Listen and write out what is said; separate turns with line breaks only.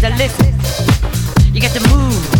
delicious. You got to move.